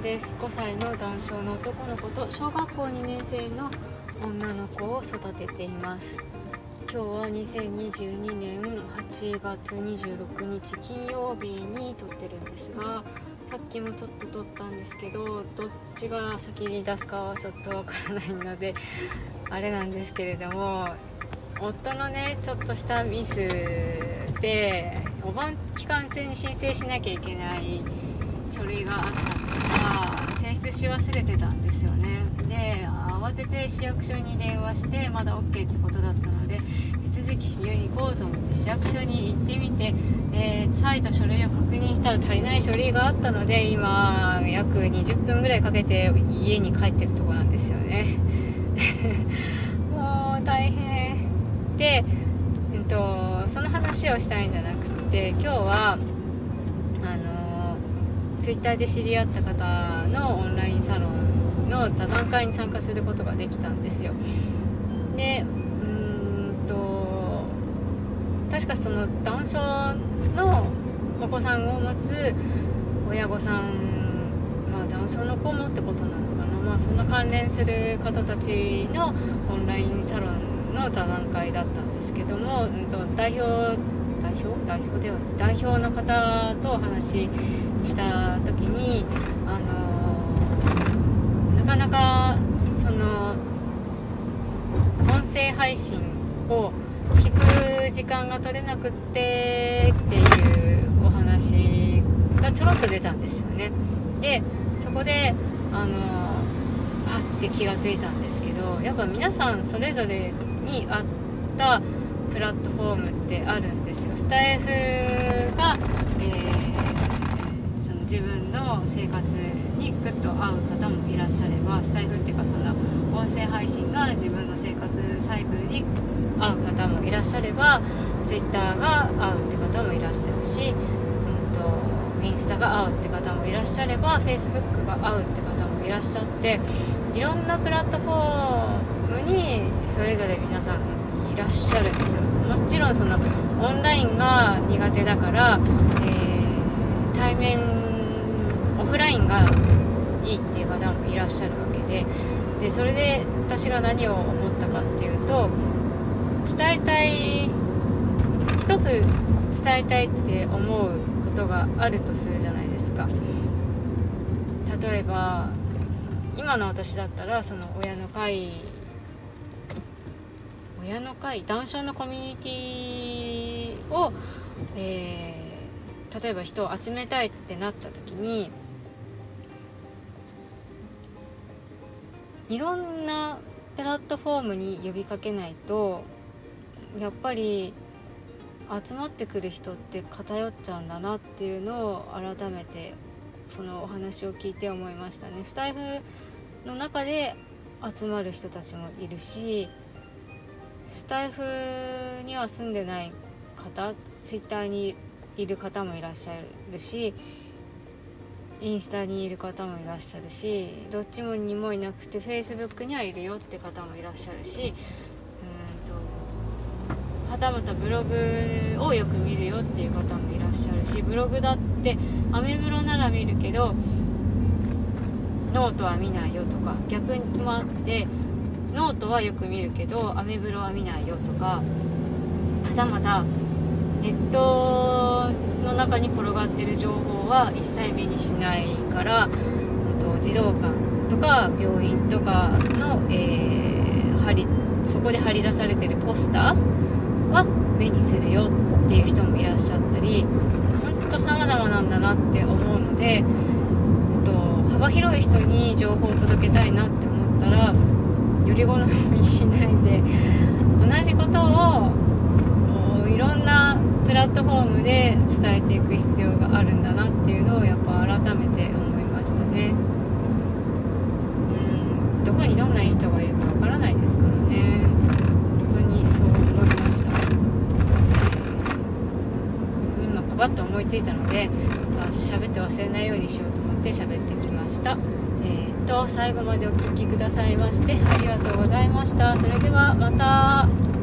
です。5歳の男性の男の子と小学校2年生の女の子を育てています。今日は2022年8月26日金曜日に撮ってるんですがさっきもちょっと撮ったんですけどどっちが先に出すかはちょっとわからないのであれなんですけれども夫のねちょっとしたミスでお盆期間中に申請しなきゃいけない書類があったんですが提出し忘れてたんですよね。で慌てて市役所に電話してまだ OK ってことだったので手続きしに行こうと思って市役所に行ってみて、えー、再度書類を確認したら足りない書類があったので今約20分ぐらいかけて家に帰ってるとこなんですよね。もう大変。で、えっと、その話をしたいんじゃなくて今日はツイッターで知り合った方のオンラインサロンの座談会に参加することができたんですよ。でうんと確かそのダウン症のお子さんを持つ親御さんまあダウン症の子もってことなのかな。まあその関連する方たちのオンラインサロンの座談会だったんですけども、うんと代表代表代表では代表の方とお話しした時にあのなかなかその音声配信を聞く時間が取れなくってっていうお話がちょろっと出たんですよね。でそこであのあって気がついたんですけどやっぱ皆さんそれぞれに合ったプラットフォームってあるんですよ。スタイフが、えー、その自分の生活にグッと合う方もいらっしゃればスタイフっていうかその音声配信が自分の生活サイクルに合う方もいらっしゃれば Twitter が合うって方もいらっしゃるし、うんと、インスタが合うって方もいらっしゃれば Facebook が合うって方もいらっしゃっていろんなプラットフォームにそれぞれ皆さんいらっしゃるんですよ。もちろんそのオンラインが苦手だから、えー、対面オフラインがいいっていう方もいらっしゃるわけででそれで私が何を思ったかっていうと伝えたい一つ伝えたいって思うことがあるとするじゃないですか。例えば今の私だったらその親の会親の会談笑のコミュニティを、えー、例えば人を集めたいってなった時にいろんなプラットフォームに呼びかけないとやっぱり集まってくる人って偏っちゃうんだなっていうのを改めてそのお話を聞いて思いましたね。スタイフの中で集まる人たちもいるしスタイフには住んでない方ツイッターにいる方もいらっしゃるしインスタにいる方もいらっしゃるしどっちもにもいなくてフェイスブックにはいるよって方もいらっしゃるしうんとはたまたブログをよく見るよっていう方もいらっしゃるしブログだってアメブロなら見るけどノートは見ないよとか逆もあってノートはよく見るけどアメブロは見ないよとかはたまたネットの中に転がってる情報は一切目にしないから、えっと、児童館とか病院とかの、えー、貼りそこで貼り出されてるポスターは目にするよっていう人もいらっしゃったり本当様々なんだなって思うので、えっと、幅広い人に情報を届けたいなって思ったらより好みしないで同じことをいろんなプラットフォームで伝えていく必要があるんだなっていうのをやっぱ改めて思いましたね。うんどこにどんな人がいるかわからないですからね。本当にそう思いました。今パパッと思いついたので喋って忘れないようにしようと思って喋ってきました。えーと、最後までお聴きくださいましてありがとうございました。それではまた。